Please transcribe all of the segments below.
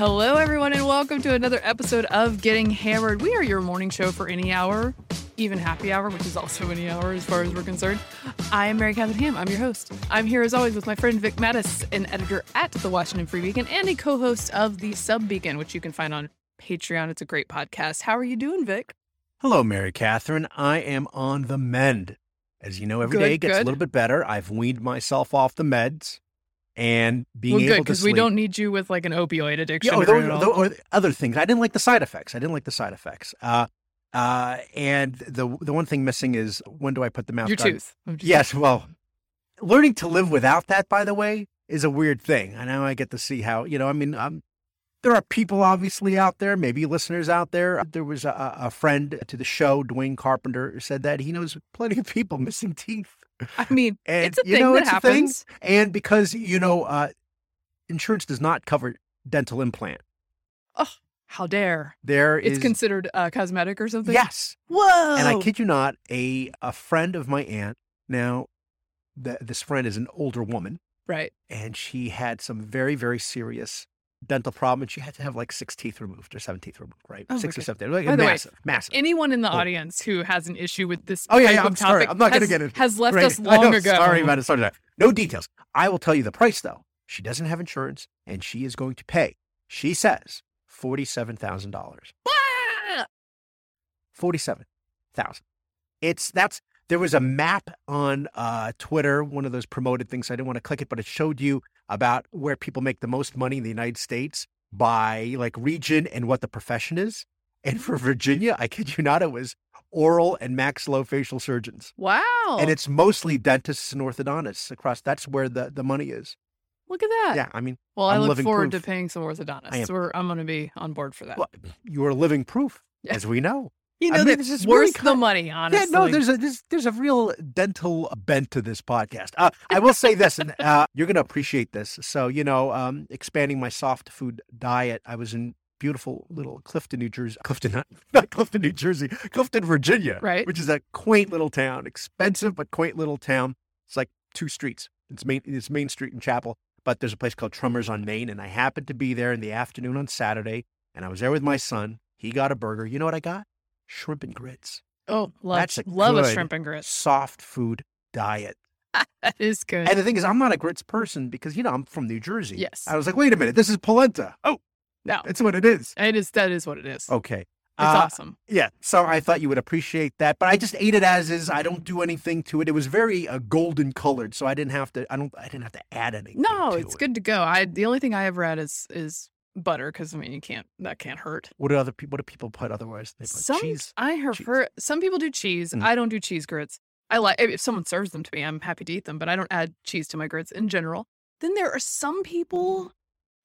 Hello, everyone, and welcome to another episode of Getting Hammered. We are your morning show for any hour, even happy hour, which is also any hour as far as we're concerned. I am Mary Catherine Ham. I'm your host. I'm here as always with my friend Vic Matus, an editor at the Washington Free Beacon and a co host of the Sub Beacon, which you can find on Patreon. It's a great podcast. How are you doing, Vic? Hello, Mary Catherine. I am on the mend. As you know, every Good, day gets good. a little bit better. I've weaned myself off the meds and being well, able good, to because we don't need you with like an opioid addiction. Yeah, or, or those- those- or other things. I didn't like the side effects. I didn't like the side effects. Uh, uh, and the the one thing missing is when do I put the mouth Your guard? tooth. I'm Yes, well, learning to live without that, by the way, is a weird thing. I know I get to see how, you know, I mean, um, there are people obviously out there, maybe listeners out there. There was a, a friend to the show, Dwayne Carpenter, said that he knows plenty of people missing teeth. I mean, And, it's a you thing know, that it's happens. And because, you know, uh, insurance does not cover dental implant, Oh, How dare. there It's is- considered uh, cosmetic or something? Yes. Whoa. And I kid you not, a, a friend of my aunt, now, th- this friend is an older woman. Right. and she had some very, very serious dental problem. And she had to have like six teeth removed or seven teeth removed, right? Oh, six or okay. seven. Like By the way, massive, massive. Anyone in the Oh. audience who has an issue with this Oh, yeah, yeah, I'm sorry. I'm not gonna get it. has left Right. us long know, ago. Sorry about it. Sorry about it. No details. I will tell you the price though. She doesn't have insurance and she is going to pay, she says, $47,000. Ah! 47,000. It's that's there was a map on uh, Twitter, one of those promoted things. I didn't want to click it, but it showed you about where people make the most money in the United States by like region and what the profession is. And for Virginia, I kid you not, it was oral and maxillofacial surgeons. Wow. And it's mostly dentists and orthodontists across. That's where the, the money is. Look at that. Yeah, I mean, Well, I I'm look forward proof. to paying some orthodontists. I am. We're, I'm going to be on board for that. well, you are living proof, Yeah. as we know. You I know, mean, this is worth really the money, honestly. Yeah, no, there's a there's, there's a real dental bent to this podcast. Uh, I will say this, and uh, you're going to appreciate this. So, you know, um, expanding my soft food diet, I was in beautiful little Clifton, New Jersey. Clifton, not, not Clifton, New Jersey, Clifton, Virginia, Right. Which is a quaint little town, expensive but quaint little town. It's like two streets. It's main it's Main Street and Chapel, but there's a place called Trummers on Main, and I happened to be there in the afternoon on Saturday, and I was there with my son. He got a burger. You know what I got? Shrimp and grits oh, love, That's a love a shrimp and grits. soft food diet. That is good. And the thing is, I'm not a grits person because, you know, I'm from New Jersey. Yes. I was like, wait a minute, this is polenta. Oh, no, that's what it is. it is, that is what it is. Okay. It's Uh, awesome. Yeah. So I thought you would appreciate that, but I just ate it as is. I don't do anything to it. It was very uh, golden colored, so I didn't have to. I don't. I didn't have to add anything. No, it's it. good to go. I the only thing I ever add is is butter because I mean you can't that can't hurt. What do other people? What do people put otherwise? They put Some cheese. I have cheese. heard some people do cheese. Mm. I don't do cheese grits. I like if someone serves them to me, I'm happy to eat them, but I don't add cheese to my grits in general. Then there are some people,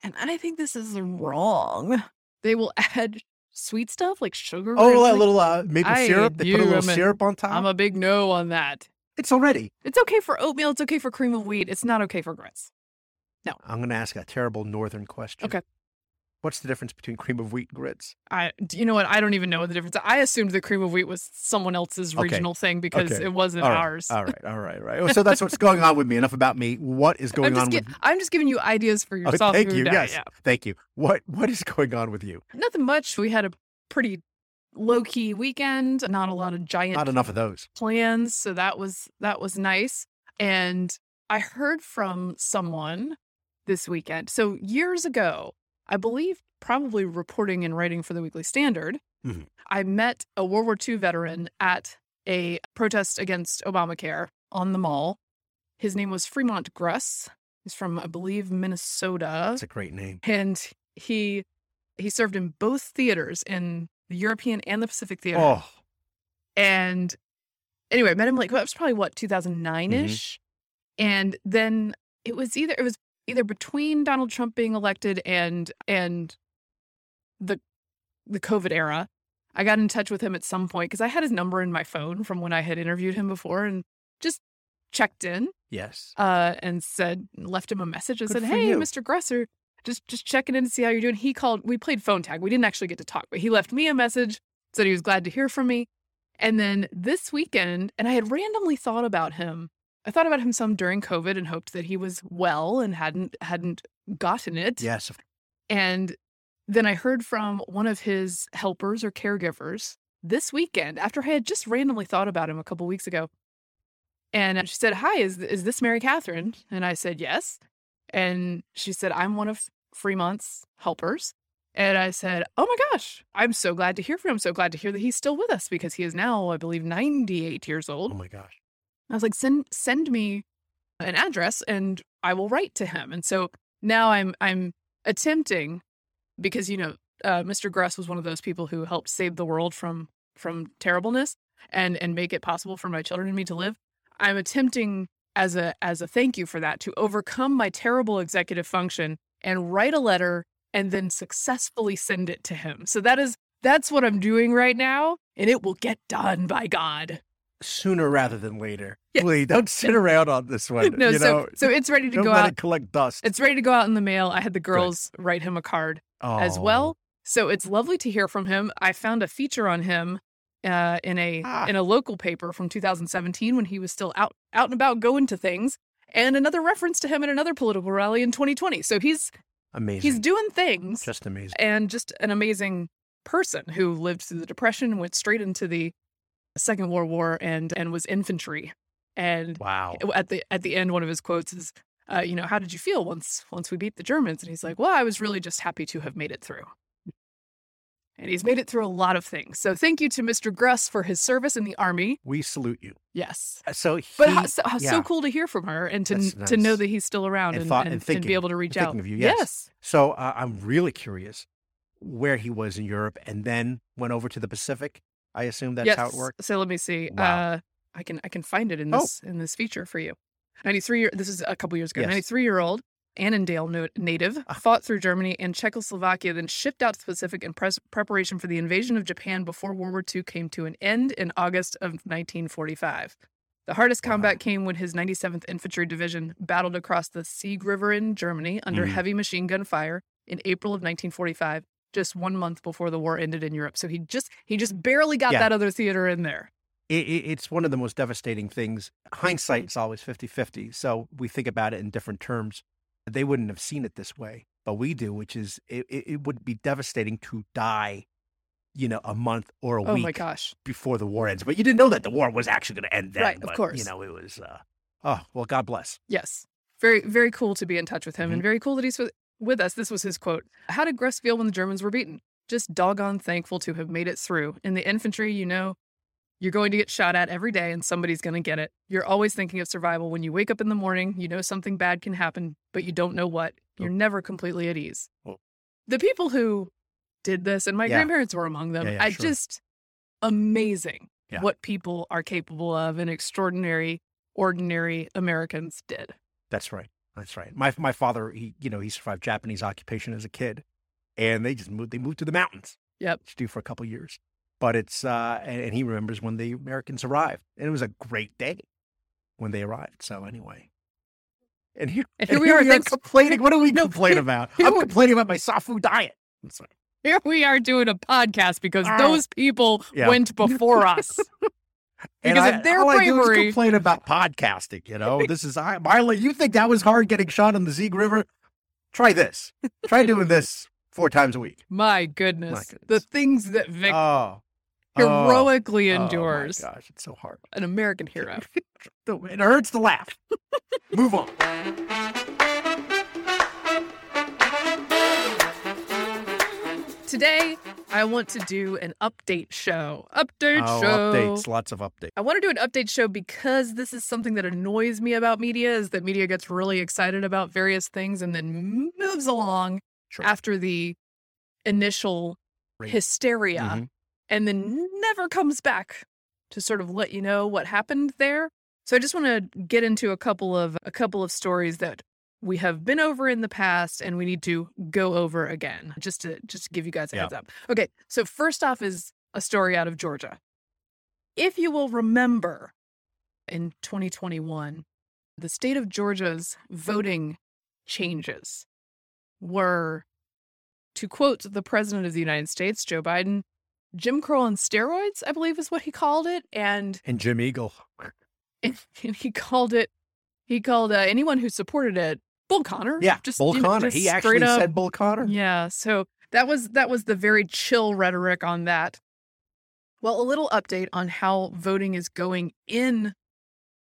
and I think this is wrong. They will add sweet stuff like sugar. or Oh, a something. little uh, maple I- syrup. They put a little I'm a- syrup on top. I'm a big no on that. it's already. It's okay for oatmeal. It's okay for cream of wheat. It's not okay for grits. No. I'm going to ask a terrible northern question. Okay. What's the difference between cream of wheat grits? I, you know what? I don't even know the difference. I assumed the cream of wheat was someone else's Okay. regional thing because Okay. it wasn't All right. ours. All right, all right, all right. Oh, so that's what's going on with me. Enough about me. What is going on gi- with? I'm just giving you ideas for oh, yourself. Oh, thank you. diet. Yes, Yeah. thank you. What What is going on with you? Nothing much. We had a pretty low key weekend. Not a lot of giant Not enough of those. plans, so that was that was nice. And I heard from someone this weekend. So years ago, I believe probably reporting and writing for the Weekly Standard, Mhm. I met a World War II veteran at a protest against Obamacare on the mall. His name was Fremont Gruss. He's from, I believe, Minnesota That's a great name. and he he served in both theaters in the European and the Pacific Theater. Oh, And anyway, I met him like well, it was probably what 2009 ish, and then it was either it was either between Donald Trump being elected and and the the COVID era. I got in touch with him at some point because I had his number in my phone from when I had interviewed him before and just checked in yes. uh, and said left him a message and Good said, "Hey, you. Mr. Gresser, just just checking in to see how you're doing." He called. We played phone tag. We didn't actually get to talk, but he left me a message, said he was glad to hear from me. And then this weekend, and I had randomly thought about him. I thought about him some during COVID and hoped that he was well and hadn't hadn't gotten it. Yes. And then I heard from one of his helpers or caregivers this weekend after I had just randomly thought about him a couple weeks ago. And she said, Hi, is, is this Mary Catherine? And I said, Yes. And she said, I'm one of Fremont's helpers. And I said, Oh my gosh, I'm so glad to hear from him. So glad to hear that he's still with us because he is now, I believe, 98 years old. Oh my gosh. I was like, send send me an address and I will write to him. And so now I'm I'm attempting because you know uh, Mr. Gruss was one of those people who helped save the world from from terribleness and and make it possible for my children and me to live. I'm attempting as a as a thank you for that to overcome my terrible executive function and write a letter and then successfully send it to him. So that is that's what I'm doing right now and it will get done by God. Sooner rather than later. Yeah. Please don't sit around on this one. No, you so know, so it's ready to don't go let out. it collect dust It's ready to go out in the mail. I had the girls write him a card as Oh. well. So it's lovely to hear from him. I found a feature on him uh, in a Ah. in a local paper from 2017 when he was still out out and about going to things, and another reference to him at another political rally in 2020. So he's Amazing. he's doing things just amazing. and just an amazing person who lived through the depression, went straight into the Second World War, and and was infantry. And Wow. at the at the end, one of his quotes is, uh, "You know, how did you feel once once we beat the Germans?" And he's like, "Well, I was really just happy to have made it through." And he's made it through a lot of things. So thank you to Mr. Gruss for his service in the army. We salute you. Yes. Uh, So, he, But how, so, how- so cool to hear from her and to That's to know that he's still around And and, thought- and, and and thinking- be able to reach out. of you, yes. yes. So uh, I'm really curious where he was in Europe and then went over to the Pacific. I assume that's yes. how it works. So let me see. Wow. Uh, I can I can find it in Oh. this in this feature for you. Ninety three year. This is a couple years ago. Yes. Ninety three year old Annandale no- native Ah. fought through Germany and Czechoslovakia, then shipped out to the Pacific in pres- preparation for the invasion of Japan before World War II came to an end in August of 1945. The hardest Wow. combat came when his 97th Infantry Division battled across the Sieg River in Germany under Mhm. heavy machine gun fire in April of 1945, just one month before the war ended in Europe. So he just he just barely got Yeah. that other theater in there. It, it, it's one of the most devastating things. Hindsight is always 50 50. So we think about it in different terms. They wouldn't have seen it this way, but we do, which is it, it, would be devastating to die, you know, a month or a Oh week my gosh. before the war ends. But you didn't know that the war was actually going to end then. Right, of course. You know, it was, uh, oh, well, God bless. Yes. Very, very cool to be in touch with him Mm-hmm. and very cool that he's with, us. This was his quote. How did Gruss feel when the Germans were beaten? Just doggone thankful to have made it through. In the infantry, you know, you're going to get shot at every day and somebody's going to get it. You're always thinking of survival. When you wake up in the morning, you know something bad can happen, but you don't know what. Oh. You're never completely at ease. Oh. The people who did this, and my Yeah. grandparents were among them, Yeah, yeah, I sure. just amazing what people are capable of and extraordinary, ordinary Americans did. That's right. That's right. My my father, he you know, he survived Japanese occupation as a kid, and they just moved. They moved to the mountains. Yep. To do for a couple years, but it's uh, and, and he remembers when the Americans arrived, and it was a great day when they arrived. So anyway, and here And here we are, thanks- complaining. What do we No, complain about? here I'm complaining about my soft food diet. Here we are doing a podcast because Ah. those people Yeah. went before us. And Because I, of their all I do bravery. complain about podcasting. You know, this is I, Marla. You think that was hard getting shot on the Sieg River? Try this. Try doing this four times a week. My goodness. My The things that Vic Oh, heroically oh, endures. Oh my gosh, it's so hard. An American hero. It hurts to laugh. Move on. Today, I want to do an update show. Update Oh, show. updates. Lots of updates. I want to do an update show because this is something that annoys me about media is that media gets really excited about various things and then moves along Sure. after the initial Right. hysteria Mhm. and then never comes back to sort of let you know what happened there. So I just want to get into a couple of a couple of stories that we have been over in the past and we need to go over again just to just to give you guys a Yeah. heads up. Okay, so first off is a story out of Georgia. If you will remember in 2021, the state of Georgia's voting changes were to quote the president of the United States, Joe Biden, Jim Crow on steroids, I believe is what he called it. And, And Jim Eagle. and he called it, he called uh, anyone who supported it Bull Connor. Yeah, just, Bull you know, Connor. just He actually up- said Bull Connor. Yeah. So that was that was the very chill rhetoric on that. Well, a little update on how voting is going in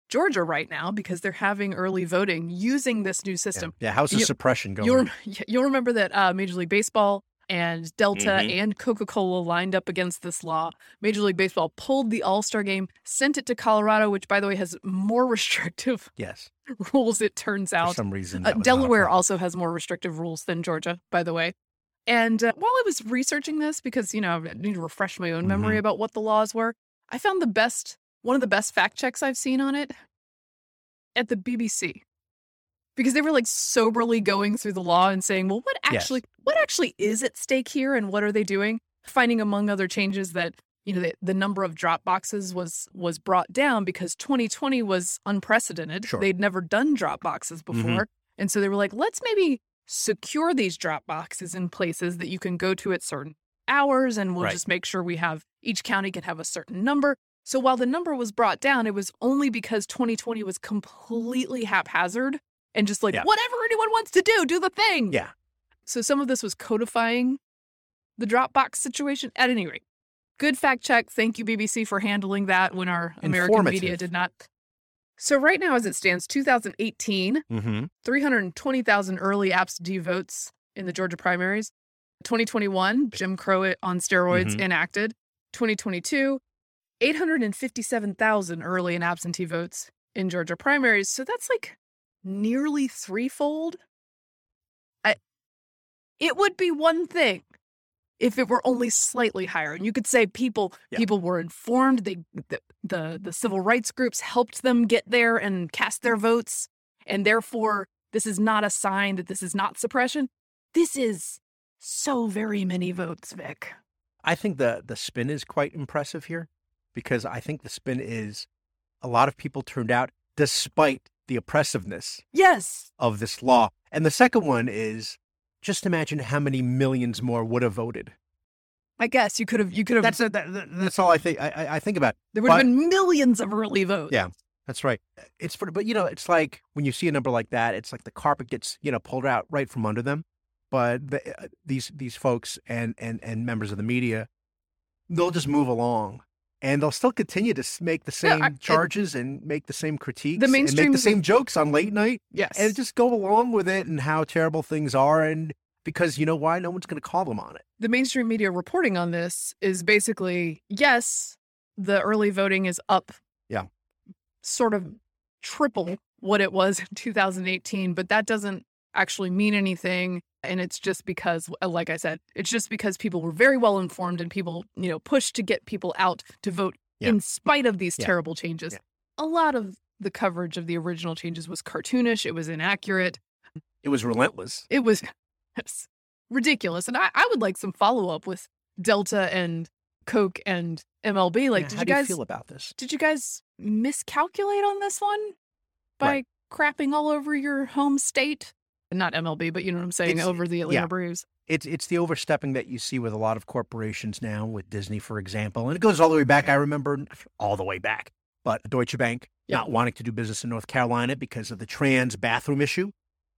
Georgia right now because they're having early voting using this new system. Yeah, yeah how's the You- suppression going? You'll you'll remember that uh, Major League Baseball and Delta Mm-hmm. and Coca Cola lined up against this law. Major League Baseball pulled the All Star game, sent it to Colorado, which by the way has more restrictive yes, rules. It turns for out some reason. uh, that was not a Delaware also has more restrictive rules than Georgia, by the way. And uh, while I was researching this, because you know I need to refresh my own memory Mhm. about what the laws were, I found the best one of the best fact checks I've seen on it at the BBC, because they were like soberly going through the law and saying, "Well, what Yes. actually what actually is at stake here, and what are they doing?" Finding among other changes that you know the, the number of drop boxes was was brought down because 2020 was unprecedented. Sure. They'd never done drop boxes mm-hmm. before, and so they were like, "Let's maybe secure these drop boxes in places that you can go to at certain hours, and we'll Right. just make sure we have each county can have a certain number." So while the number was brought down, it was only because 2020 was completely haphazard and just like Yeah. whatever anyone wants to do, do the thing. Yeah. So some of this was codifying the Dropbox situation. At any rate, good fact check. Thank you, BBC, for handling that when our American media did not. So right now, as it stands, 2018, Mm-hmm. 320,000 early absentee votes in the Georgia primaries. 2021, Jim Crow on steroids Mhm. enacted. 2022, 857,000 early and absentee votes in Georgia primaries. So that's like nearly threefold. I, it would be one thing if it were only slightly higher, and you could say people Yeah. people were informed. They the, the the civil rights groups helped them get there and cast their votes, and therefore this is not a sign that this is not suppression. This is so very many votes, Vic. I think the the spin is quite impressive here because I think the spin is a lot of people turned out despite the oppressiveness Yes. of this law. And the second one is just imagine how many millions more would have voted. I guess you could have you could have That's a, that, that- that's all I think I, I- think about. there would have been millions of early votes. Yeah. That's right. It's for but you know it's like when you see a number like that, it's like the carpet gets you know pulled out right from under them. But the, uh, these these folks and and and members of the media, they'll just move along, and they'll still continue to make the Yeah, same I- it- charges and make the same critiques, the mainstream make the same jokes on late night, Yes. and just go along with it and how terrible things are, and because you know why, no one's going to call them on it. the mainstream media reporting on this is basically yes, the early voting is up. Yeah. Sort of triple what it was in 2018, but that doesn't actually mean anything. And it's just because, uh, like I said, it's just because people were very well informed and people, you know, pushed to get people out to vote Yeah. in spite of these Yeah. terrible changes. Yeah. A lot of the coverage of the original changes was cartoonish, it was inaccurate. It was relentless. It was ridiculous. And I, I would like some follow up with Delta and Coke and MLB. Like, did you guys you feel about this? did you guys miscalculate on this one by Right. crapping all over your home state? Not MLB, but you know what I'm saying, It's- over the Atlanta yeah. Braves. it's it's the overstepping that you see with a lot of corporations now, with Disney, for example, and it goes all the way back. I remember all the way back, but Deutsche Bank not wanting to do business in North Carolina because of the trans bathroom issue,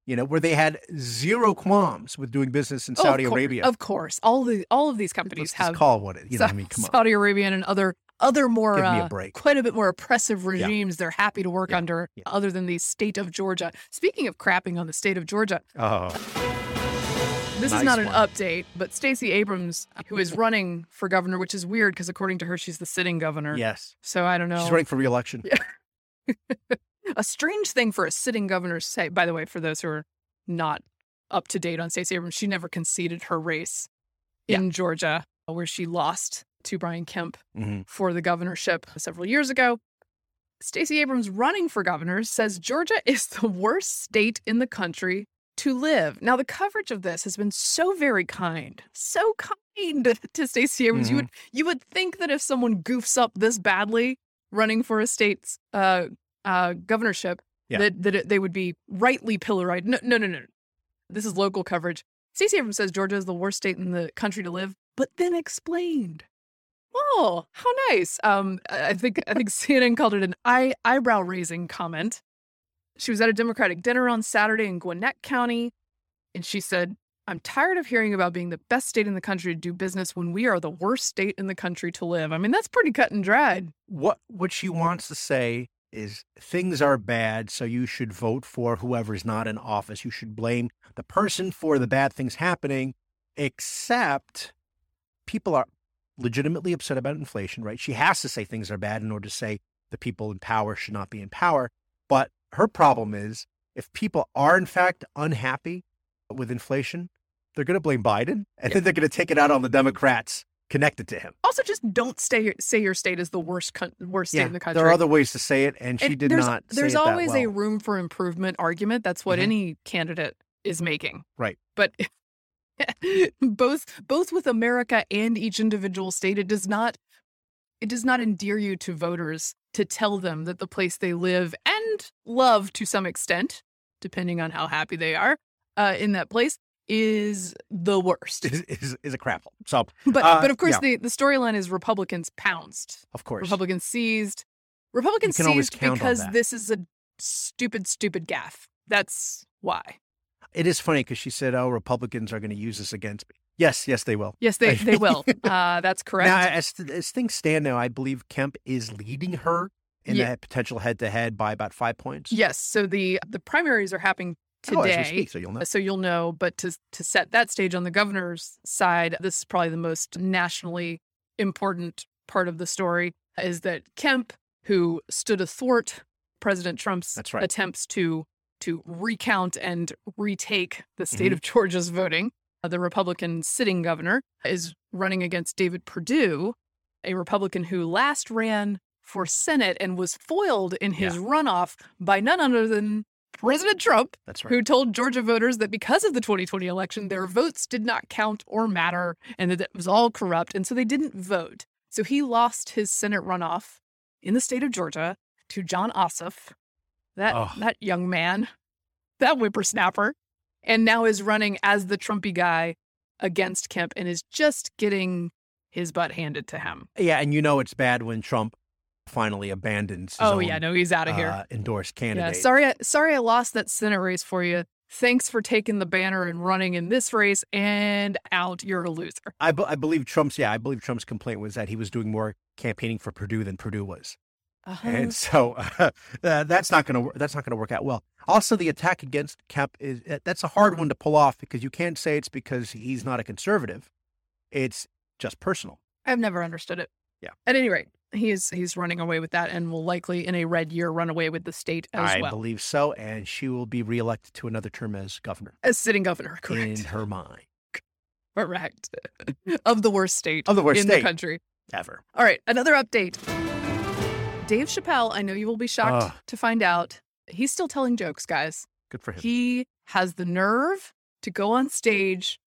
you know, where they had zero qualms with doing business in Oh, of Saudi cour- Arabia. Of course. All the all of these companies Let's have call what it. You know, what I mean, come on. Saudi Arabian and other other more Give me a uh, break. quite a bit more oppressive regimes they're happy to work Yeah. under Yeah. other than the state of Georgia. Speaking of crapping on the state of Georgia, Oh, This Nice is not an update, but Stacey Abrams, who is running for governor, which is weird because according to her, she's the sitting governor. yes, So I don't know. she's running for reelection. a strange thing for a sitting governor to say. By the way, for those who are not up to date on Stacey Abrams, she never conceded her race in Georgia, where she lost to Brian Kemp Mhm. for the governorship several years ago. Stacey Abrams running for governor says Georgia is the worst state in the country to live. Now the coverage of this has been so very kind. So kind to Stacey Abrams. You Mhm. would you would think that if someone goofs up this badly running for a state's uh uh governorship Yeah. that that it, they would be rightly pilloried. No no no no. This is local coverage. Stacey Abrams says Georgia is the worst state in the country to live, but then explained. Oh, how nice. Um, I think I think CNN called it an eye eyebrow raising comment. She was at a Democratic dinner on Saturday in Gwinnett County, and she said, I'm tired of hearing about being the best state in the country to do business when we are the worst state in the country to live. I mean, that's pretty cut and dried. What what she wants to say is things are bad, so you should vote for whoever's not in office. You should blame the person for the bad things happening, except people are legitimately upset about inflation, right? She has to say things are bad in order to say the people in power should not be in power. But her problem is if people are in fact unhappy with inflation, they're going to blame Biden and Yeah. then they're going to take it out on the Democrats connected to him. Also, just don't stay, say your state is the worst worst state in the country. there are other ways to say it, and she And did there's, not. say There's always a room for improvement argument. That's what Mhm. any candidate is making. Right. But both both with America and each individual state, it does not it does not endear you to voters to tell them that the place they live and love to some extent, depending on how happy they are uh, in that place, is the worst. is, is, is a crapple. So, But Uh, but of course yeah. the, the storyline is Republicans pounced. of course, Republicans seized. Republicans seized because this is a stupid, stupid gaffe. That's why. It is funny because she said, "Oh, Republicans are going to use this against me." Yes, yes, they will. Yes, they, they will. Uh, that's correct. Now, as, as things stand now, I believe Kemp is leading her in Yeah. that potential head-to-head by about five points. yes. So the the primaries are happening Oh, today. speak, so you'll know. so you'll know. But to to set that stage on the governor's side, this is probably the most nationally important part of the story. Is that Kemp, who stood athwart President Trump's right. attempts to to recount and retake the state Mhm. of Georgia's voting, uh, the Republican sitting governor is running against David Perdue, a Republican who last ran for Senate and was foiled in his runoff by none other than President Trump right. who told Georgia voters that because of the 2020 election, their votes did not count or matter and that it was all corrupt. And so they didn't vote. So he lost his Senate runoff in the state of Georgia to Jon Ossoff, that, Oh. that young man, that whippersnapper, and now is running as the Trumpy guy against Kemp and is just getting his butt handed to him. Yeah, and you know it's bad when Trump finally abandons. His oh, own, yeah, no, he's out of here. uh, endorsed Yeah, candidate. sorry, I- sorry, I lost that Senate race for you. Thanks for taking the banner and running in this race, and out. You're a loser. I, be- I believe Trump's. Yeah, I believe Trump's complaint was that he was doing more campaigning for Perdue than Perdue was. Uh-huh. and so uh, that's not going to that's not going to work out well. Also, the attack against Kemp is uh, that's a hard one to pull off because you can't say it's because he's not a conservative. It's just personal. I've never understood it. Yeah. At any rate, he's he's running away with that, and will likely in a red year run away with the state as I well I believe so, and she will be reelected to another term as governor as sitting governor. correct. in her mind. Correct. of the worst state Of the worst in state. the country. Ever. All right, another update. Dave Chappelle. I know you will be shocked Ugh. to find out he's still telling jokes, guys. Good for him. He has the nerve to go on stage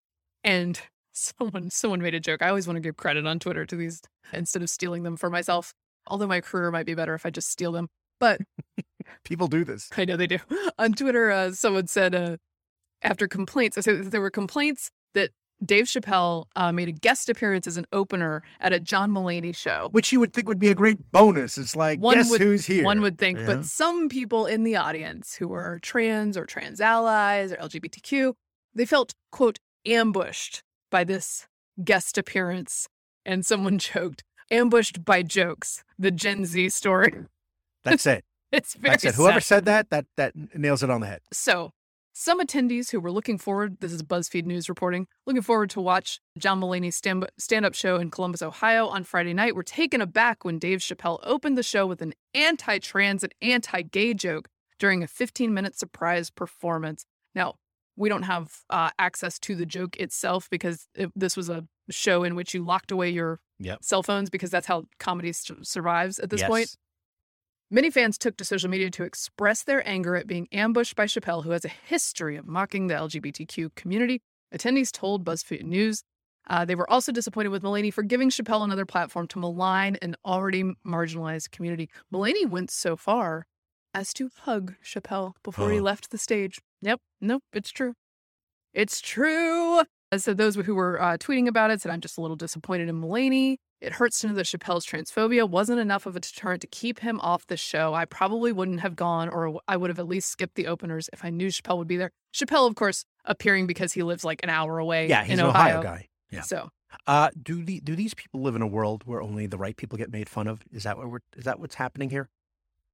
and someone someone made a joke. I always want to give credit on Twitter to these instead of stealing them for myself. Although my career might be better if I just steal them. But People do this. I know they do. On Twitter, uh, someone said uh, after complaints, so there were complaints that Dave Chappelle uh, made a guest appearance as an opener at a John Mulaney show. Which you would think would be a great bonus. It's like, One guess would- who's here? One would think, Yeah. but some people in the audience who were trans or trans allies or LGBTQ, they felt, quote, ambushed by this guest appearance. And someone joked, ambushed by jokes, the Gen Z story. That's it. It's very That's it. Whoever sad. said that, that that nails it on the head. So, some attendees who were looking forward, this is BuzzFeed News reporting, looking forward to watch John Mulaney's stand- stand-up show in Columbus, Ohio on Friday night were taken aback when Dave Chappelle opened the show with an anti-trans and anti-gay joke during a 15-minute surprise performance. Now, we don't have uh, access to the joke itself because it, this was a show in which you locked away your Yep. cell phones because that's how comedy s- survives at this Yes. point. Many fans took to social media to express their anger at being ambushed by Chappelle, who has a history of mocking the LGBTQ community. Attendees told BuzzFeed News uh, they were also disappointed with Mulaney for giving Chappelle another platform to malign an already marginalized community. Mulaney went so far as to hug Chappelle before he Oh. left the stage. Yep, nope, it's true. It's true. Uh, So those who were uh, tweeting about it said, "I'm just a little disappointed in Mulaney. It hurts to know that Chappelle's transphobia wasn't enough of a deterrent to keep him off the show. I probably wouldn't have gone, or I would have at least skipped the openers if I knew Chappelle would be there. Chappelle, of course, appearing because he lives like an hour away. Yeah, he's in an Ohio. Ohio guy. Yeah. So Uh, do the do these people live in a world where only the right people get made fun of? Is that what we're is that what's happening here?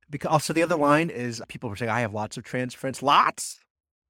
Because also the other line is people were saying I have lots of trans friends, lots,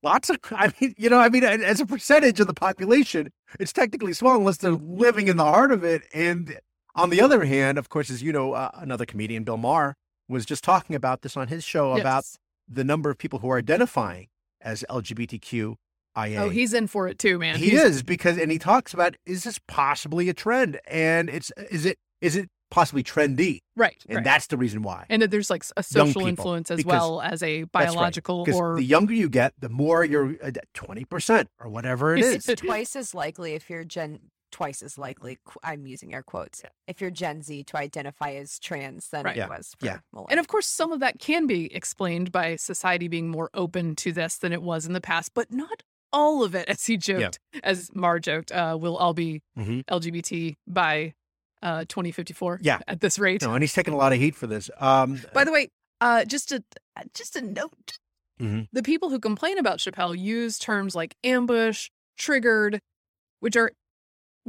lots of. I mean, you know, I mean, as a percentage of the population, it's technically small unless they're living in the heart of it. And on the other hand, of course, as you know, uh, another comedian, Bill Maher, was just talking about this on his show about the number of people who are identifying as LGBTQIA. Oh, he's in for it too, man. He He's- is because, and he talks about is this possibly a trend, and it's is it is it possibly trendy, right. and right. that's the reason why. and that there's like a social influence as because- well as a biological. right, or the younger you get, the more you're twenty percent or whatever it is. It's twice as likely if you're Gen twice as likely. I'm using air quotes. If you're Gen Z to identify as trans than Right. Yeah, it was. For yeah. millennials. And of course, some of that can be explained by society being more open to this than it was in the past, but not all of it, as he joked, as Maher joked, uh, we'll all be Mhm. LGBT by uh, 2054 Yeah. at this rate. No, and he's taking a lot of heat for this. Um, By the way, uh, just a just a note: Mhm. the people who complain about Chappelle use terms like ambush, triggered, which are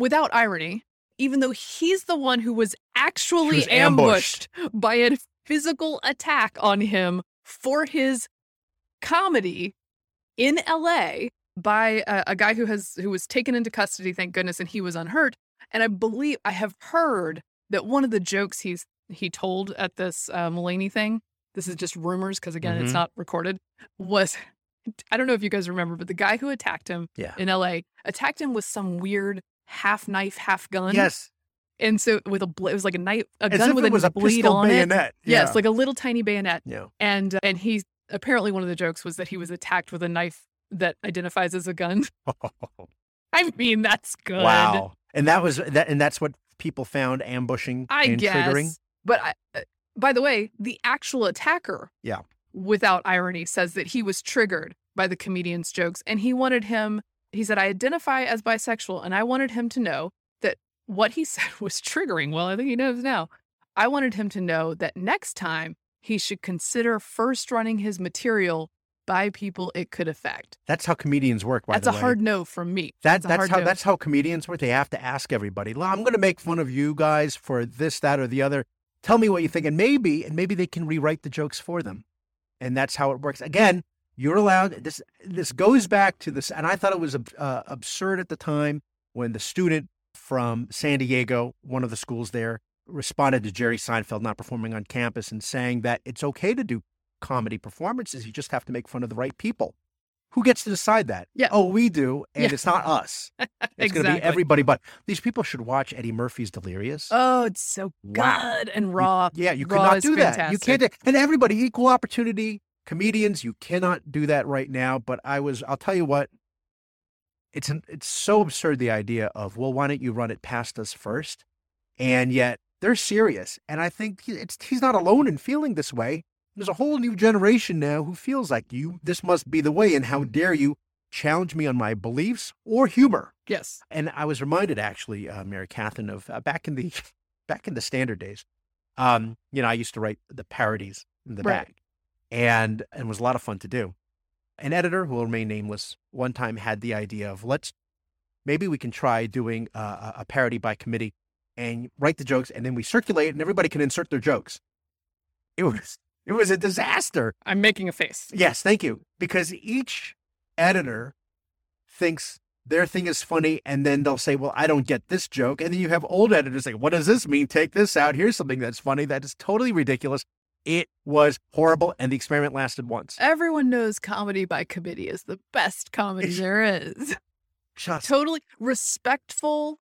without irony. Even though he's the one who was actually was ambushed. ambushed. by a physical attack on him for his comedy in LA by a, a guy who has who was taken into custody, thank goodness, and he was unhurt. And I believe I have heard that one of the jokes he's he told at this uh, Mulaney thing. This is just rumors because again, it's Mhm. not recorded. Was I don't know if you guys remember, but the guy who attacked him yeah. in LA attacked him with some weird half knife, half gun. Yes. and so with a bl- it was like a knife, a As gun with it was a bleed on it. bayonet. Yes, like a little tiny bayonet. yeah. And and he apparently one of the jokes was that he was attacked with a knife that identifies as a gun. I mean, that's good. Wow. And that was that, and that's what people found ambushing I and guess. triggering. But I, uh, by the way, the actual attacker, Yeah. without irony, says that he was triggered by the comedian's jokes, and he wanted him. He said, "I identify as bisexual, and I wanted him to know that what he said was triggering." Well, I think he knows now. I wanted him to know that next time he should consider first running his material by people it could affect. That's how comedians work. By That's a way. hard no from me. That That's that's how no. that's how comedians work. They have to ask everybody. "Well, I'm going to make fun of you guys for this, that, or the other. Tell me what you think, and maybe and maybe they can rewrite the jokes for them, and that's how it works. Again, you're allowed. This this goes back to this, and I thought it was uh, absurd at the time when the student from San Diego, one of the schools there, responded to Jerry Seinfeld not performing on campus and saying that it's okay to do comedy performances. You just have to make fun of the right people. Who gets to decide that? Yeah. Oh, we do, and Yeah. it's not us. It's going to be everybody. But these people should watch Eddie Murphy's Delirious. Oh, it's so Wow. good and raw. yeah, you could raw not do that. You fantastic. can't. And everybody, equal opportunity comedians, you cannot do that right now. But I was. I'll tell you what. It's an, it's so absurd the idea of well, why don't you run it past us first? And yet they're serious, and I think it's he's not alone in feeling this way. There's a whole new generation now who feels like you. This must be the way, and how dare you challenge me on my beliefs or humor? Yes. And I was reminded, actually, uh, Mary Catherine, of uh, back in the back in the standard days. Um, you know, I used to write the parodies in the Right. back, and and it was a lot of fun to do. An editor who will remain nameless one time had the idea of let's maybe we can try doing a a parody by committee and write the jokes, and then we circulate, and everybody can insert their jokes. It was it was a disaster. I'm making a face. Yes, thank you. Because each editor thinks their thing is funny, and then they'll say, Well, I don't get this joke. And then you have old editors say, What does this mean? Take this out. Here's something that's funny. That is totally ridiculous. It was horrible, and the experiment lasted once. Everyone knows comedy by committee is the best comedy It's- there is. Just totally respectful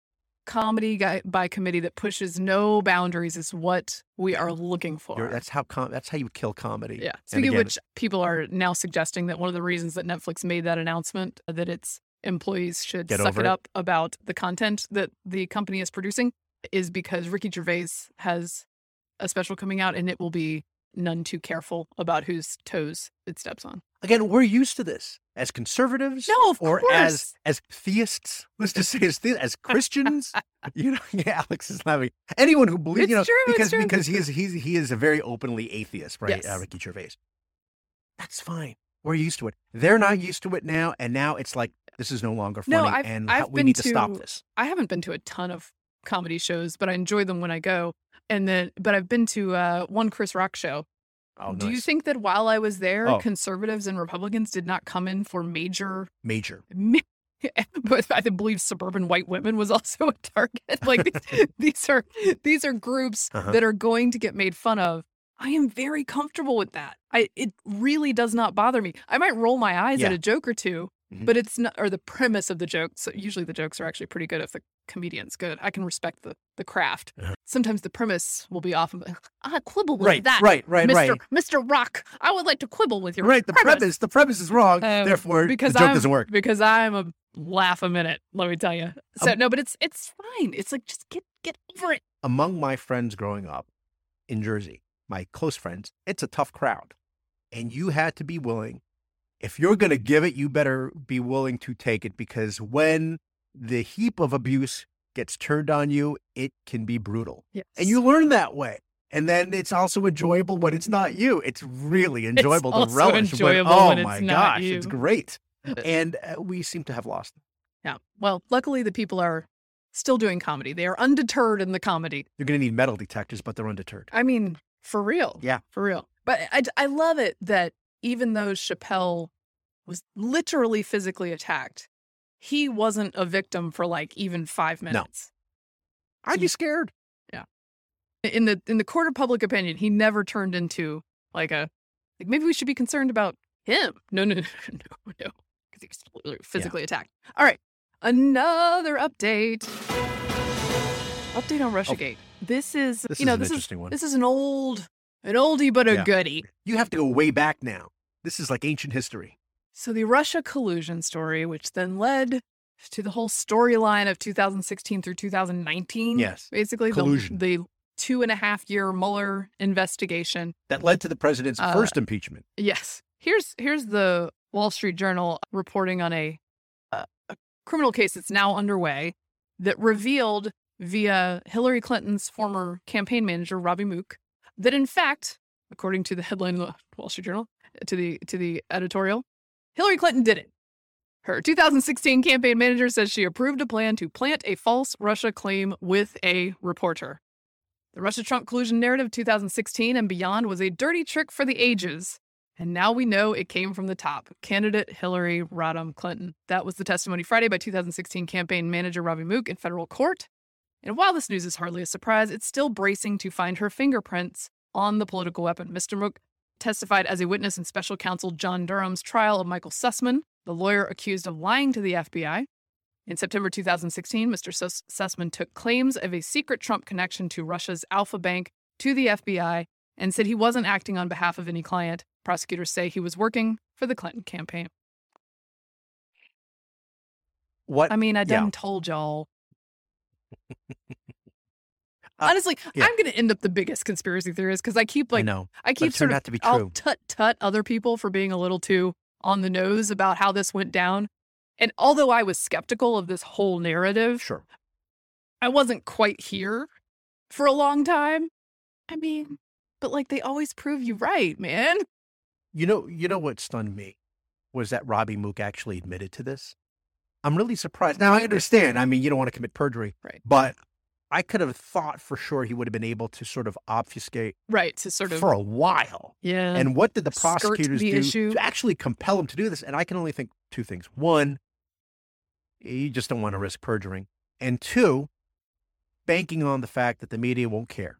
comedy guy, by committee that pushes no boundaries is what we are looking for. that's how com- that's how you kill comedy. yeah. Speaking of which, people are now suggesting that one of the reasons that Netflix made that announcement uh, that its employees should suck it it. up about the content that the company is producing is because Ricky Gervais has a special coming out and it will be none too careful about whose toes it steps on. Again, we're used to this. as conservatives No, of or course. as as theists. Let's just say as the, as Christians. you know, yeah, Alex is laughing. Anyone who believes, you know, true, because because he is he's he is a very openly atheist, right? Yes. Uh, Ricky Gervais. That's fine. We're used to it. They're not used to it now, and now it's like this is no longer funny, No, I've- and I've how- we been need to stop this. I haven't been to a ton of comedy shows, but I enjoy them when I go. And then, but I've been to uh, one Chris Rock show. Oh, Do you think that while I was there, Oh. conservatives and Republicans did not come in for major? major? But I believe suburban white women was also a target. Like these, these are these are groups Uh-huh. that are going to get made fun of. I am very comfortable with that. I it really does not bother me. I might roll my eyes at a joke or 2 Mhm. but it's not or the premise of the joke. So usually the jokes are actually pretty good if the comedian's good. I can respect the the craft. Uh-huh. Sometimes the premise will be off of I quibble with Right, that. right, right, Mr. right. Mr. Rock, I would like to quibble with your Right. The premise, the premise is wrong. Um, therefore, because the joke I'm, doesn't work. Because I'm a laugh a minute, let me tell you. So Um, no, but it's it's fine. It's like just get get over it. Among my friends growing up in Jersey, my close friends, it's a tough crowd, and you had to be willing. If you're going to give it, you better be willing to take it because when the heap of abuse gets turned on you, it can be brutal. Yes. And you learn that way. And then it's also enjoyable when it's not you. It's really enjoyable to also relish. enjoyable when, oh when it's my not gosh, you. it's great. And uh, we seem to have lost. Yeah. Well, luckily the people are still doing comedy. They are undeterred in the comedy. They're going to need metal detectors, but they're undeterred. I mean, for real. Yeah. For real. But I, I love it that even though Chappelle was literally physically attacked, he wasn't a victim for like even five minutes. No. I'd be scared. Yeah. In the in the court of public opinion, he never turned into like a like maybe we should be concerned about him. No, no, no, no, no. Because he was physically attacked. All right. Another update. Update on oh. Russiagate. This is Oh. This you know, is an this is interesting one. this is an old an oldie but a Yeah. goodie. You have to go way back now. This is like ancient history. So the Russia collusion story, which then led to the whole storyline of 2016 through 2019. Yes. Basically, Collusion. the, the two and a half year Mueller investigation. That led to the president's Uh, first impeachment. Yes. Here's here's the Wall Street Journal reporting on a, a, a criminal case that's now underway that revealed via Hillary Clinton's former campaign manager Robby Mook that in fact, according to the headline in the Wall Street Journal, to the to the editorial, Hillary Clinton did it. Her 2016 campaign manager says she approved a plan to plant a false Russia claim with a reporter. The Russia Trump collusion narrative 2016 and beyond was a dirty trick for the ages. And now we know it came from the top. Candidate Hillary Rodham Clinton. That was the testimony Friday by 2016 campaign manager Robby Mook in federal court. And while this news is hardly a surprise, it's still bracing to find her fingerprints on the political weapon. Mr. Mook testified as a witness in special counsel John Durham's trial of Michael Sussmann, the lawyer accused of lying to the FBI. In September 2016, Mr. Sussmann took claims of a secret Trump connection to Russia's Alfa Bank to the FBI and said he wasn't acting on behalf of any client. Prosecutors say he was working for the Clinton campaign. What? I mean, I Yeah. done told y'all. Uh, Honestly, yeah. I'm going to end up the biggest conspiracy theorist because I keep I like know. I keep sort of out to be I'll true. tut tut other people for being a little too on the nose about how this went down. And although I was skeptical of this whole narrative, Sure. I wasn't quite here for a long time. I mean, but like they always prove you right, man. You know, you know what stunned me was that Robby Mook actually admitted to this. I'm really surprised. Now I understand. I mean, you don't want to commit perjury, Right. but I could have thought for sure he would have been able to sort of obfuscate Right. To sort of for a while. yeah. And what did the prosecutors the do issue. to actually compel him to do this? And I can only think two things. One, you just don't want to risk perjuring. And two, banking on the fact that the media won't care.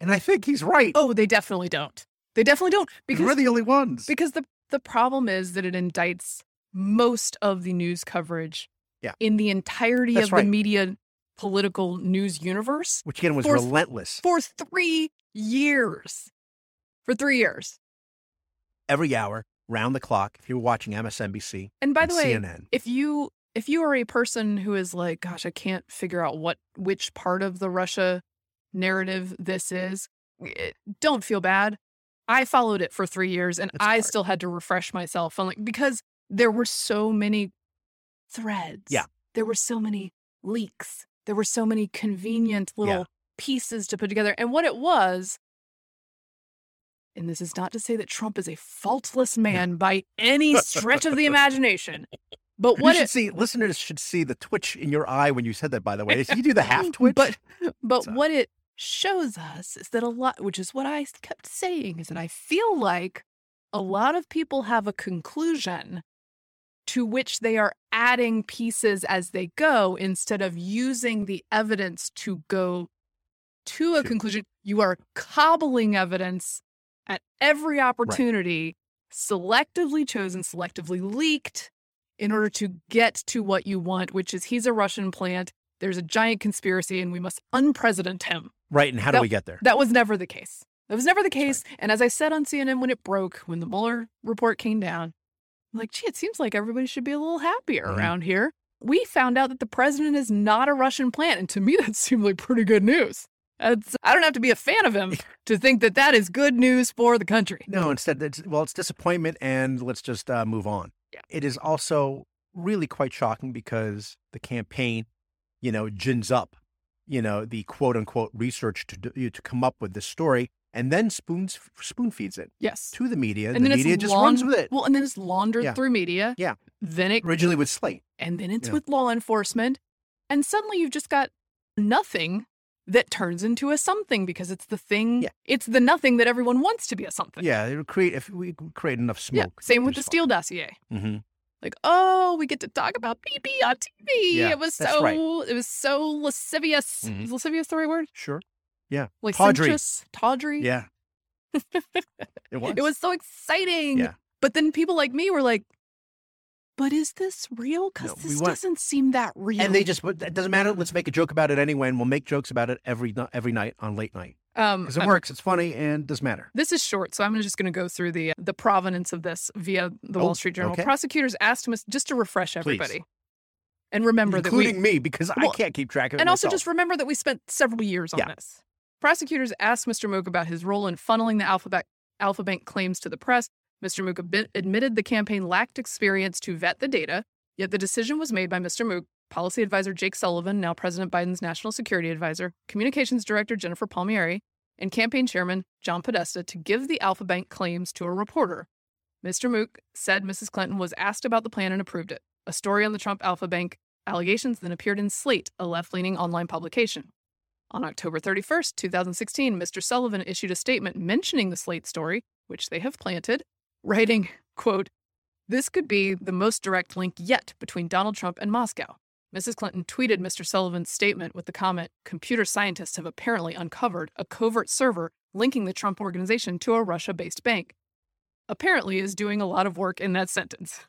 And I think he's right. oh, they definitely don't. They definitely don't because we're the only ones. Because the the problem is that it indicts most of the news coverage Yeah. in the entirety That's of right. the media political news universe Which again was Fourth- relentless. for three years. For three years. Every hour, round the clock, if you were watching MSNBC And by and the way, CNN. if you if you are a person who is like, gosh, I can't figure out what which part of the Russia narrative this is, eh, don't feel bad. I followed it for three years and That's I hard. still had to refresh myself on like because there were so many threads. Yeah. There were so many leaks. There were so many convenient little Yeah. pieces to put together. And what it was, and this is not to say that Trump is a faultless man by any stretch of the imagination, but You what should it, see listeners should see the twitch in your eye when you said that. By the way, you do the half twitch? But but So- what it shows us is that a lot, which is what I kept saying, is that I feel like a lot of people have a conclusion to which they are adding pieces as they go instead of using the evidence to go to a conclusion. You are cobbling evidence at every opportunity, selectively chosen, selectively leaked in order to get to what you want, which is he's a Russian plant. There's a giant conspiracy and we must unpresident him. right, and how do we get there? That was never the case. That was never the right. case. And as I said on CNN when it broke, when the Mueller report came down, like, gee, it seems like everybody should be a little happier Mhm. around here. We found out that the president is not a Russian plant. And to me, that seemed like pretty good news. That's, I don't have to be a fan of him to think that that is good news for the country. No, instead, it's, well, it's disappointment, and let's just uh, move on. Yeah. It is also really quite shocking because the campaign, you know, gins up, you know, the quote unquote research to do, to come up with this story, and then spoons spoon feeds it Yes. to the media. And the then media just laun- runs with it. Well, and then it's laundered Yeah. through media. Yeah. Then it Originally with Slate. and then it's Yeah. with law enforcement and suddenly you've just got nothing that turns into a something because it's the thing Yeah. it's the nothing that everyone wants to be a something Yeah, it would create if we create enough smoke. Yeah, same with the steele dossier hmm like oh we get to talk about bb on tv Yeah, it was so right. it was so lascivious Mhm. is lascivious the right word Sure. Yeah. like Tawdry. tawdry Yeah. it was. it was so exciting Yeah. but then people like me were like but is this real because No, this want- doesn't seem that real And they just, but it doesn't matter. Let's make a joke about it anyway, and we'll make jokes about it every every night on late night um because it uh, works. It's funny and doesn't matter. This is short, so I'm just going to go through the the provenance of this via the Oh, Wall Street Journal. okay. Prosecutors asked him just to refresh Please. everybody, and remember including that we me because Well, I can't keep track of it. and also just remember that we spent several years on Yeah. this. Prosecutors asked Mr. Mook about his role in funneling the Alphabet Alpha Bank claims to the press. Mr. Mook admitted the campaign lacked experience to vet the data, yet the decision was made by Mr. Mook, policy advisor Jake Sullivan, now President Biden's national security advisor, communications director Jennifer Palmieri, and campaign chairman John Podesta to give the Alpha Bank claims to a reporter. Mr. Mook said Mrs. Clinton was asked about the plan and approved it. A story on the Trump Alpha Bank allegations then appeared in Slate, a left leaning online publication. On October 31st, 2016, Mr. Sullivan issued a statement mentioning the Slate story, which they have planted, writing, quote, This could be the most direct link yet between Donald Trump and Moscow. Mrs. Clinton tweeted Mr. Sullivan's statement with the comment Computer scientists have apparently uncovered a covert server linking the Trump organization to a Russia based bank. Apparently, is doing a lot of work in that sentence.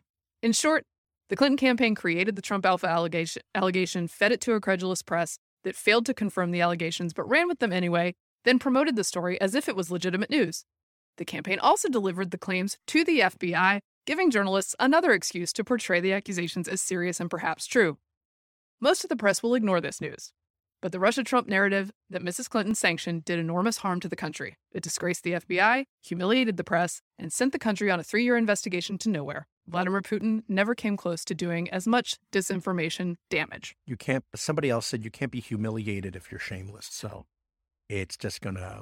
In short, the Clinton campaign created the Trump Alpha allegation, allegation, fed it to a credulous press that failed to confirm the allegations but ran with them anyway, then promoted the story as if it was legitimate news. The campaign also delivered the claims to the FBI, giving journalists another excuse to portray the accusations as serious and perhaps true. Most of the press will ignore this news. But the Russia Trump narrative that Mrs. Clinton sanctioned did enormous harm to the country. It disgraced the FBI, humiliated the press, and sent the country on a three year investigation to nowhere. Vladimir Putin never came close to doing as much disinformation damage. you can't. Somebody else said you can't be humiliated if you're shameless. So it's just gonna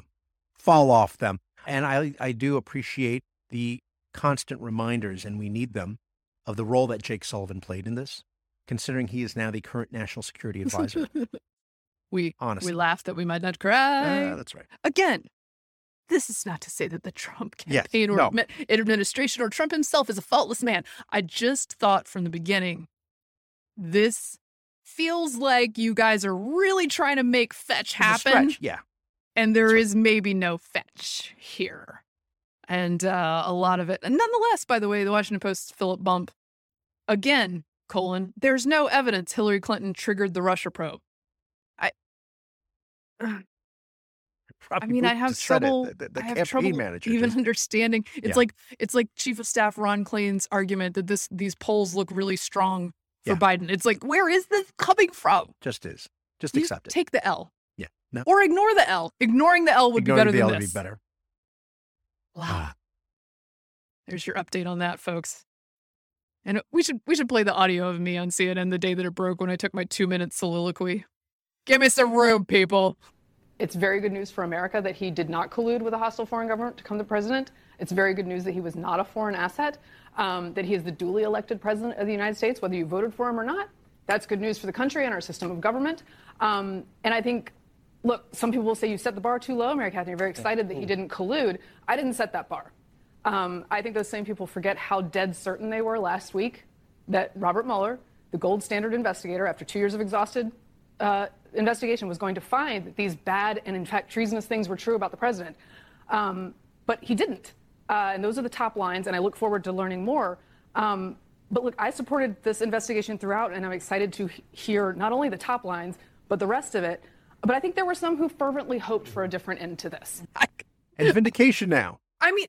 fall off them. And I I do appreciate the constant reminders, and we need them, of the role that Jake Sullivan played in this, considering he is now the current national security advisor. We Honestly, we laugh that we might not cry. Ah, that's right. Again, this is not to say that the Trump Yes, campaign or no. administration or Trump himself is a faultless man. I just thought from the beginning, this feels like you guys are really trying to make fetch happen, Yeah. and there That's is maybe no fetch here. And uh, a lot of it. And nonetheless, by the way, the Washington Post's Philip Bump, again, colon, there's no evidence Hillary Clinton triggered the Russia probe. I mean, I have it, trouble. The, the- I have trouble manager. even just- understanding. It's Yeah. like it's like Chief of Staff Ron Klain's argument that this these polls look really strong for Yeah. Biden. It's like where is this coming from? just is. Just You accept it. Take the L. Yeah. No. Or ignore the L. Ignoring the L would Ignoring be better the than L would this. be better. Wow. Ah. There's your update on that, folks. And we should we should play the audio of me on CNN the day that it broke when I took my two minute soliloquy. Give me some room, people. It's very good news for America that he did not collude with a hostile foreign government to become the president. It's very good news that he was not a foreign asset, um, that he is the duly elected president of the United States, whether you voted for him or not. That's good news for the country and our system of government. Um, and I think, look, some people will say you set the bar too low, Mary Catherine. You're very excited that he didn't collude. I didn't set that bar. Um, I think those same people forget how dead certain they were last week that Robert Mueller, the gold standard investigator, after two years of exhausted uh, investigation, was going to find that these bad and, in fact, treasonous things were true about the president. Um, but he didn't. Uh, and those are the top lines, and I look forward to learning more. Um, but look, I supported this investigation throughout, and I'm excited to hear not only the top lines, but the rest of it. But I think there were some who fervently hoped for a different end to this. And vindication now. I mean,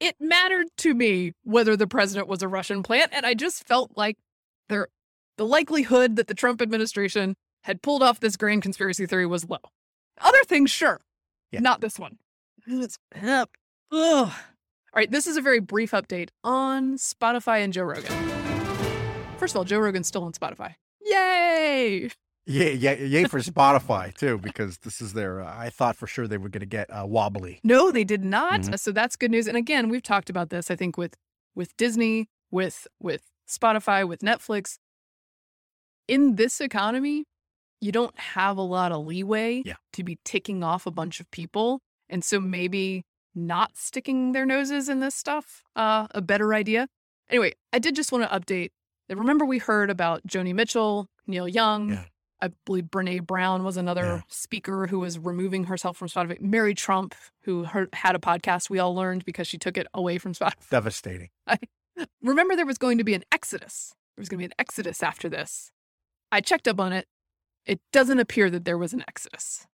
it mattered to me whether the president was a Russian plant, and I just felt like there, the likelihood that the Trump administration had pulled off this grand conspiracy theory was low. Other things, sure, Yeah. not this one. It's pep. Ugh. All right, this is a very brief update on Spotify and Joe Rogan. First of all, Joe Rogan's still on Spotify. Yay! Yeah, yeah, yay for Spotify too, because this is their. Uh, I thought for sure they were going to get uh, wobbly. No, they did not. Mhm. So that's good news. And again, we've talked about this. I think with with Disney, with with Spotify, with Netflix. In this economy, you don't have a lot of leeway Yeah. to be ticking off a bunch of people, and so maybe not sticking their noses in this stuff uh, a better idea. Anyway, I did just want to update. that Remember, we heard about Joni Mitchell, Neil Young. Yeah. I believe Brene Brown was another Yeah. speaker who was removing herself from Spotify. Mary Trump, who heard, had a podcast, we all learned because she took it away from Spotify. Devastating. Remember, there was going to be an exodus. There was going to be an exodus after this. I checked up on it. It doesn't appear that there was an exodus.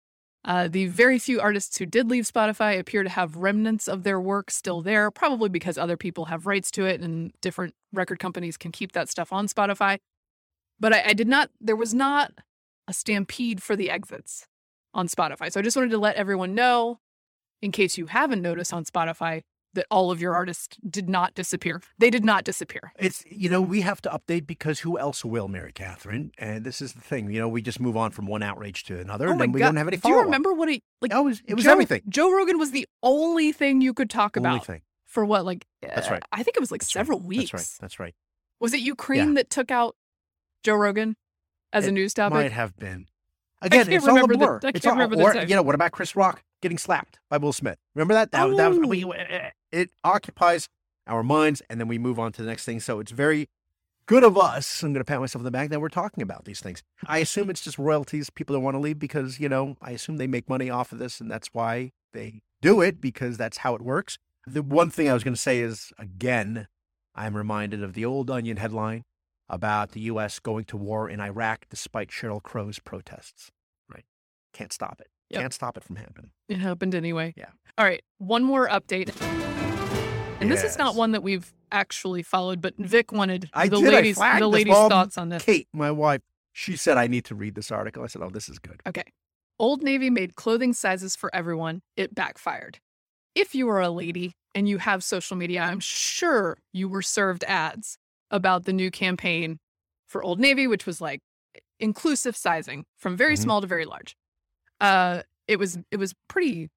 Uh, the very few artists who did leave Spotify appear to have remnants of their work still there, probably because other people have rights to it and different record companies can keep that stuff on Spotify. But I, I did not, there was not a stampede for the exits on Spotify. So I just wanted to let everyone know, in case you haven't noticed on Spotify, that all of your artists did not disappear. They did not disappear. It's you know we have to update because who else will, Mary Catherine? And this is the thing. You know we just move on from one outrage to another, Oh and then we God. don't have any Do you remember what he like? Oh, it was, it was Joe, everything. Joe Rogan was the only thing you could talk Only about thing. for what, like? That's uh, right. I think it was like That's several right. weeks. That's right. That's right. Was it Ukraine that took out Joe Rogan as a news topic? Might have been. Again, it's all a the- blur. I it's all, the or, you know, what about Chris Rock getting slapped by Will Smith? Remember that? That, that was Oh. we, it occupies our minds, and then we move on to the next thing. So it's very good of us. I'm going to pat myself on the back that we're talking about these things. I assume it's just royalties. People don't want to leave because you know I assume they make money off of this, and that's why they do it because that's how it works. The one thing I was going to say is again, I'm reminded of the old Onion headline about the U.S. going to war in Iraq despite Sheryl Crow's protests. Right? Can't stop it. Yep. Can't stop it from happening. It happened anyway. Yeah. All right. One more update. And this is not one that we've actually followed, but Vic wanted I the did. Ladies the ladies' thoughts on this. Kate, my wife, she said I need to read this article. I said, "Oh, this is good." Okay. Old Navy made clothing sizes for everyone. It backfired. If you are a lady and you have social media, I'm sure you were served ads about the new campaign for Old Navy, which was like inclusive sizing from very Mhm. small to very large. Uh, it was it was pretty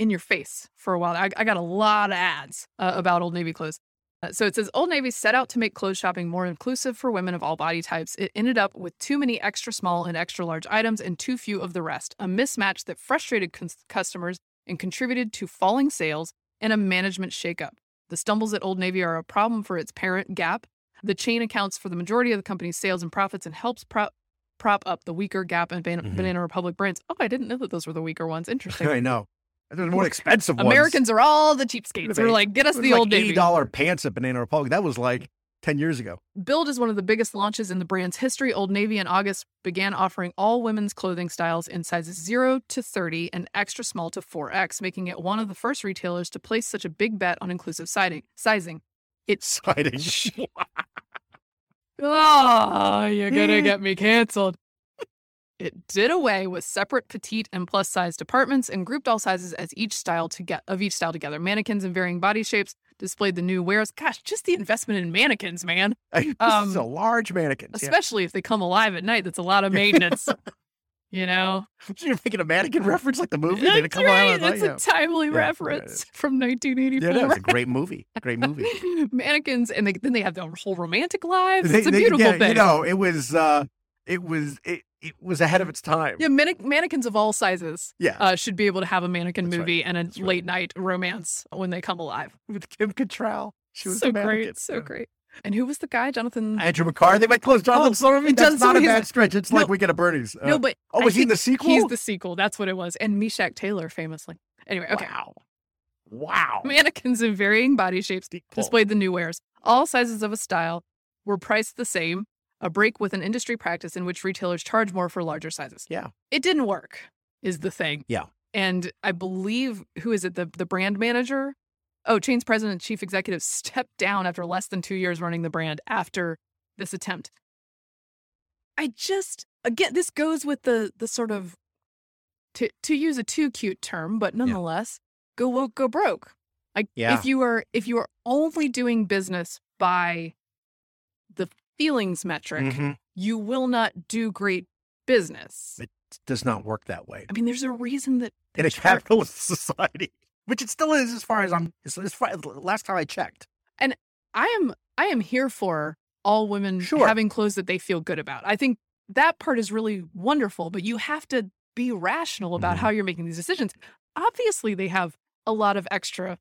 in your face for a while. I, I got a lot of ads uh, about Old Navy clothes. Uh, so it says Old Navy set out to make clothes shopping more inclusive for women of all body types. It ended up with too many extra small and extra large items and too few of the rest, a mismatch that frustrated cons- customers and contributed to falling sales and a management shakeup. The stumbles at Old Navy are a problem for its parent, Gap. The chain accounts for the majority of the company's sales and profits and helps prop, prop up the weaker Gap and Ban- Mhm. Banana Republic brands. Oh, I didn't know that those were the weaker ones. Interesting. I know. There's more expensive ones. Americans are all the cheapskates. We're like, get us the like Old Navy. dollar pants at Banana Republic. That was like ten years ago. Build is one of the biggest launches in the brand's history. Old Navy in August began offering all women's clothing styles in sizes 0 to 30 and extra small to 4X, making it one of the first retailers to place such a big bet on inclusive siding, sizing. It's Siding. oh, you're gonna get me canceled. It did away with separate petite and plus size departments and grouped all sizes as each style to get of each style together. Mannequins in varying body shapes displayed the new wares. Gosh, just the investment in mannequins, man. this is Um, a large mannequin. Yeah. Especially if they come alive at night. That's a lot of maintenance. you know? You're making a mannequin reference like the movie. They That's come out right. at night, a timely Yeah, yeah, reference is. from yeah. 1984. Yeah, no, it's a great movie. Great movie. Mannequins, and they, then they have their whole romantic lives. They- it's a they- beautiful yeah, thing. You know, it was uh it was it, it was ahead of its time. yeah, manne- mannequins of all sizes Yeah. uh, should be able to have a mannequin That's right. movie and a That's right. late night romance when they come alive. With Kim Cattrall. She was so great, so Yeah. great. And who was the guy, Jonathan? Andrew McCarthy They might close Jonathan Oh, Silverman. That's not a bad stretch. It's no. like we get a Bernie's. Uh, no, but oh, was he in the sequel? He's the sequel. That's what it was. And Meshach Taylor, famously. Anyway, okay. Wow. Wow. Mannequins in varying body shapes displayed the new wares. All sizes of a style were priced the same, a break with an industry practice in which retailers charge more for larger sizes. Yeah. It didn't work, is the thing. Yeah. And I believe, who is it, the, the brand manager? Oh, Chain's president and chief executive stepped down after less than two years running the brand after this attempt. I just, again, this goes with the the sort of, to, to use a too cute term, but nonetheless, go woke, go broke. Like Yeah. if you are if you are only doing business by feelings metric, Mhm. you will not do great business. It does not work that way I mean, there's a reason that in a char- capitalist society, which it still is, as far as I'm. As, as far last time I checked. And I am I am here for all women Sure. having clothes that they feel good about. I think that part is really wonderful, but you have to be rational about Mhm. how you're making these decisions. Obviously, they have a lot of extra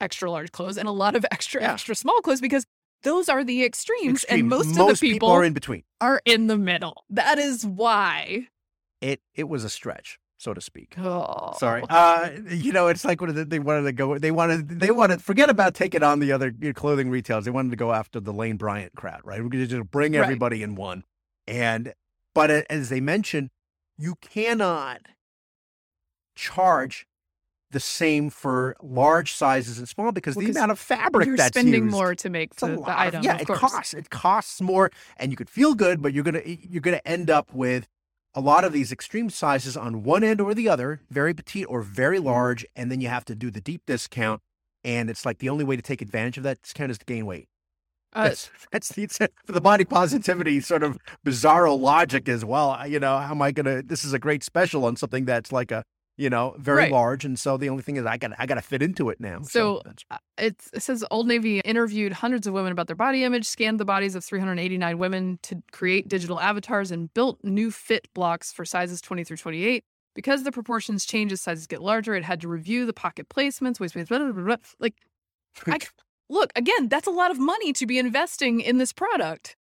extra large clothes and a lot of extra Yeah. extra small clothes because those are the extremes, Extreme. and most, most of the people, are in between. are in the middle. That is why. It it was a stretch, so to speak. Oh, Sorry. Uh, you know, it's like what they wanted to go. They wanted. They wanted. Forget about taking on the other clothing retailers. They wanted to go after the Lane Bryant crowd, right? We're going to just bring Right. everybody in one. And but as they mentioned, you cannot charge the same for large sizes and small because Well, the amount of fabric You're that's spending used, more to make the, the lot of- item. yeah, of it course. costs. It costs more, and you could feel good, but you're gonna you're gonna end up with a lot of these extreme sizes on one end or the other, very petite or very large, and then you have to do the deep discount. And it's like the only way to take advantage of that discount is to gain weight. Uh, That's that's the for the body positivity sort of bizarro logic as well. You know, how am I gonna? This is a great special on something that's like a you know very Right. large, and so the only thing is I got I got to fit into it now. So, that's, Uh, It's, it says Old Navy interviewed hundreds of women about their body image, scanned the bodies of 389 women to create digital avatars, and built new fit blocks for sizes 20 through 28. Because the proportions change as sizes get larger, it had to review the pocket placements, waistbands, blah, blah, blah, blah. Like, I, look, again, that's a lot of money to be investing in this product.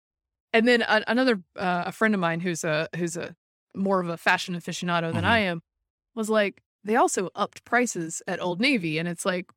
And then a, another, uh, a friend of mine who's a, who's a more of a fashion aficionado than Mhm. I am was like, they also upped prices at Old Navy. And it's like,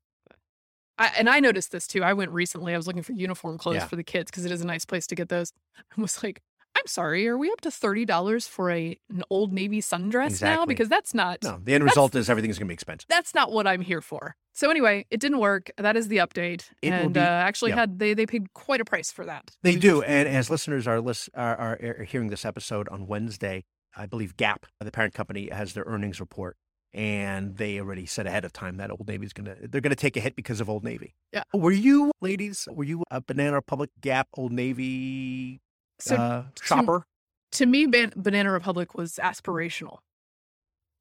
I, and I noticed this too. I went recently. I was looking for uniform clothes Yeah. for the kids because it is a nice place to get those. I was like, I'm sorry, are we up to thirty dollars for a an Old Navy sundress now? Because that's not no, the end result is everything's gonna be expensive. that's not what I'm here for. So anyway, it didn't work. That is the update, It and be- uh, actually had they they paid quite a price for that. They do, and as listeners are, lis- are, are are hearing this episode on Wednesday, I believe Gap, the parent company, has their earnings report, and they already said ahead of time that Old Navy's gonna they're gonna take a hit because of Old Navy. Yeah. Were you ladies? Were you a Banana Republic, Gap, Old Navy So uh, to- shopper? to me, Ban- Banana Republic was aspirational.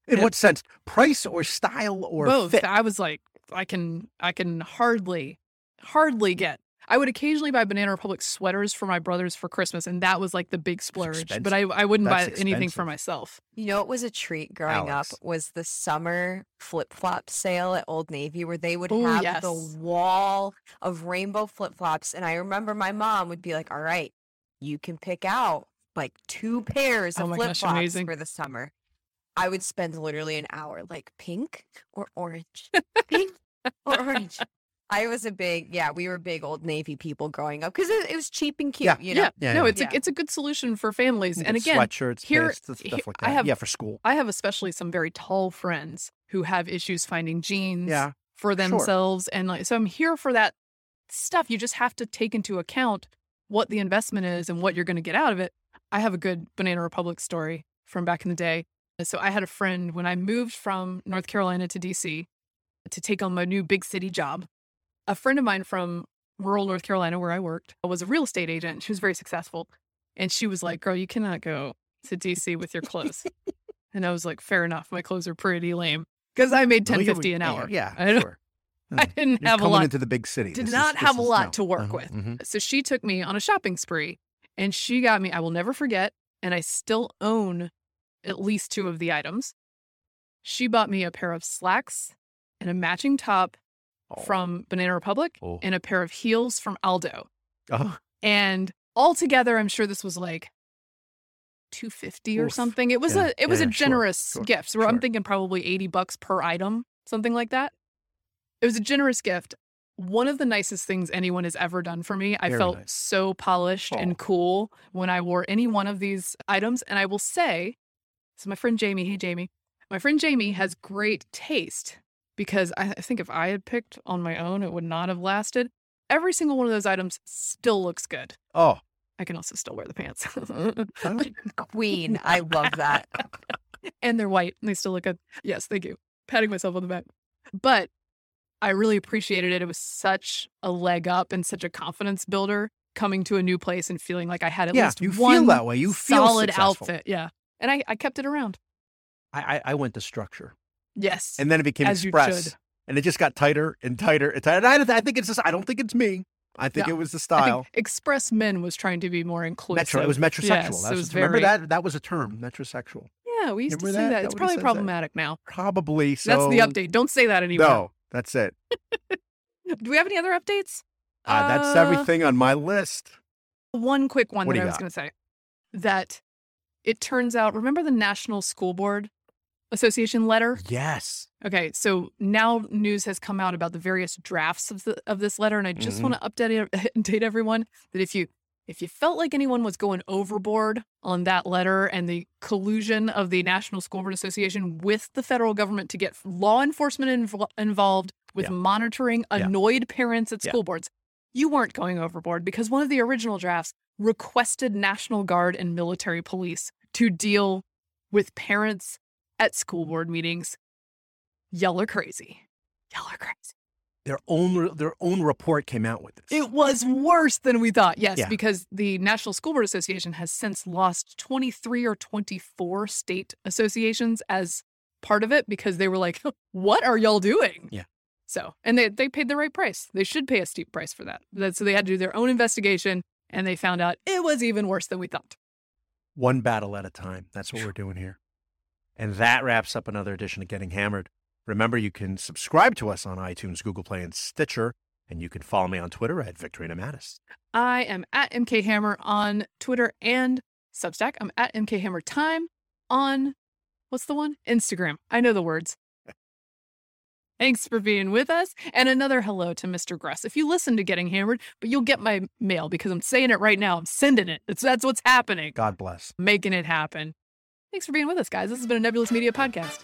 In what sense? Price or style or Both. fit? I was like, I can I can hardly hardly get. I would occasionally buy Banana Republic sweaters for my brothers for Christmas, and that was like the big splurge. But I, I wouldn't buy That's anything for myself. You know, it was a treat growing Alex. up was the summer flip flop sale at Old Navy where they would Ooh, have yes. the wall of rainbow flip flops. And I remember my mom would be like, All right, you can pick out like two pairs Oh of my flip flops for the summer. I would spend literally an hour like pink or orange. pink or orange. I was a big, yeah, we were big Old Navy people growing up because it, it was cheap and cute, Yeah. you know? yeah, Yeah, no, it's Yeah. a it's a good solution for families. And get again, sweatshirts, here- vests, stuff he- like I that. have- yeah, for school. I have especially some very tall friends who have issues finding jeans Yeah, for sure. themselves, and like so, I'm here for that stuff. You just have to take into account what the investment is and what you're going to get out of it. I have a good Banana Republic story from back in the day. So I had a friend when I moved from North Carolina to DC to take on my new big city job. A friend of mine from rural North Carolina, where I worked, was a real estate agent. She was very successful. And she was like, Girl, you cannot go to DC with your clothes. and I was like, Fair enough. My clothes are pretty lame because I made ten fifty an hour. Yeah, I, sure. I didn't You're have a lot. into the big city. did This not this have a lot no. to work Uh-huh, with. mhm. So she took me on a shopping spree and she got me, I will never forget, and I still own at least two of the items. She bought me a pair of slacks and a matching top Oh. from Banana Republic Oh. and a pair of heels from Aldo. Oh, And altogether, I'm sure this was like 250 or something. It was Yeah, a it was yeah, a generous sure, gift. So I'm thinking probably 80 bucks per item, something like that. It was a generous gift. One of the nicest things anyone has ever done for me. I Very felt nice. so polished Oh. and cool when I wore any one of these items. And I will say, so my friend Jamie, hey Jamie, my friend Jamie has great taste because I think if I had picked on my own, it would not have lasted. Every single one of those items still looks good. oh, I can also still wear the pants. Queen. I love that. and they're white and they still look good. Yes, thank you. Patting myself on the back. But I really appreciated it. It was such a leg up and such a confidence builder coming to a new place and feeling like I had at Yeah, least you feel one that way. You feel solid successful. outfit. Yeah. And I, I kept it around. I, I I went to structure, Yes. and then it became As express, and it just got tighter and tighter and tighter. And I, I think it's just, I don't think it's me. I think it was the I style. think Express Men was trying to be more inclusive. Metro. It was metrosexual. Yes, That's it was remember very- that? That was a term, metrosexual. Yeah, we used to Remember say that? that. It's probably says that? problematic now. Probably so. That's the update. Don't say that anymore. No, that's it. Do we have any other updates? Uh, that's Uh, everything on my list. one quick one What that I was going to say that it turns out remember the National School Board Association letter? Yes. Okay, so now news has come out about the various drafts of the, of this letter and I just mm-hmm. want to update update everyone that if you if you felt like anyone was going overboard on that letter and the collusion of the National School Board Association with the federal government to get law enforcement invo- involved with Yeah. monitoring Yeah. annoyed parents at Yeah. school boards, you weren't going overboard because one of the original drafts requested National Guard and military police to deal with parents at school board meetings. Y'all are crazy. Y'all are crazy. Their own their own report came out with this. It was worse than we thought. Yes, Yeah. because the National School Board Association has since lost 23 or 24 state associations as part of it because they were like, what are y'all doing? Yeah. So, and they, they paid the right price. They should pay a steep price for that. That- So they had to do their own investigation and they found out it was even worse than we thought. One battle at a time. That's what we're doing here. And that wraps up another edition of Getting Hammered. Remember, you can subscribe to us on iTunes, Google Play, and Stitcher. And you can follow me on Twitter at Victorino Matus. I am at MK Hammer on Twitter and Substack. I'm at MK Hammer Time on what's the one? Instagram. I know the words. Thanks for being with us. And another hello to Mr. Gruss. If you listen to Getting Hammered, but you'll get my mail because I'm saying it right now. I'm sending it. It's, that's what's happening. God bless. Making it happen. Thanks for being with us, guys. This has been a Nebulous Media podcast.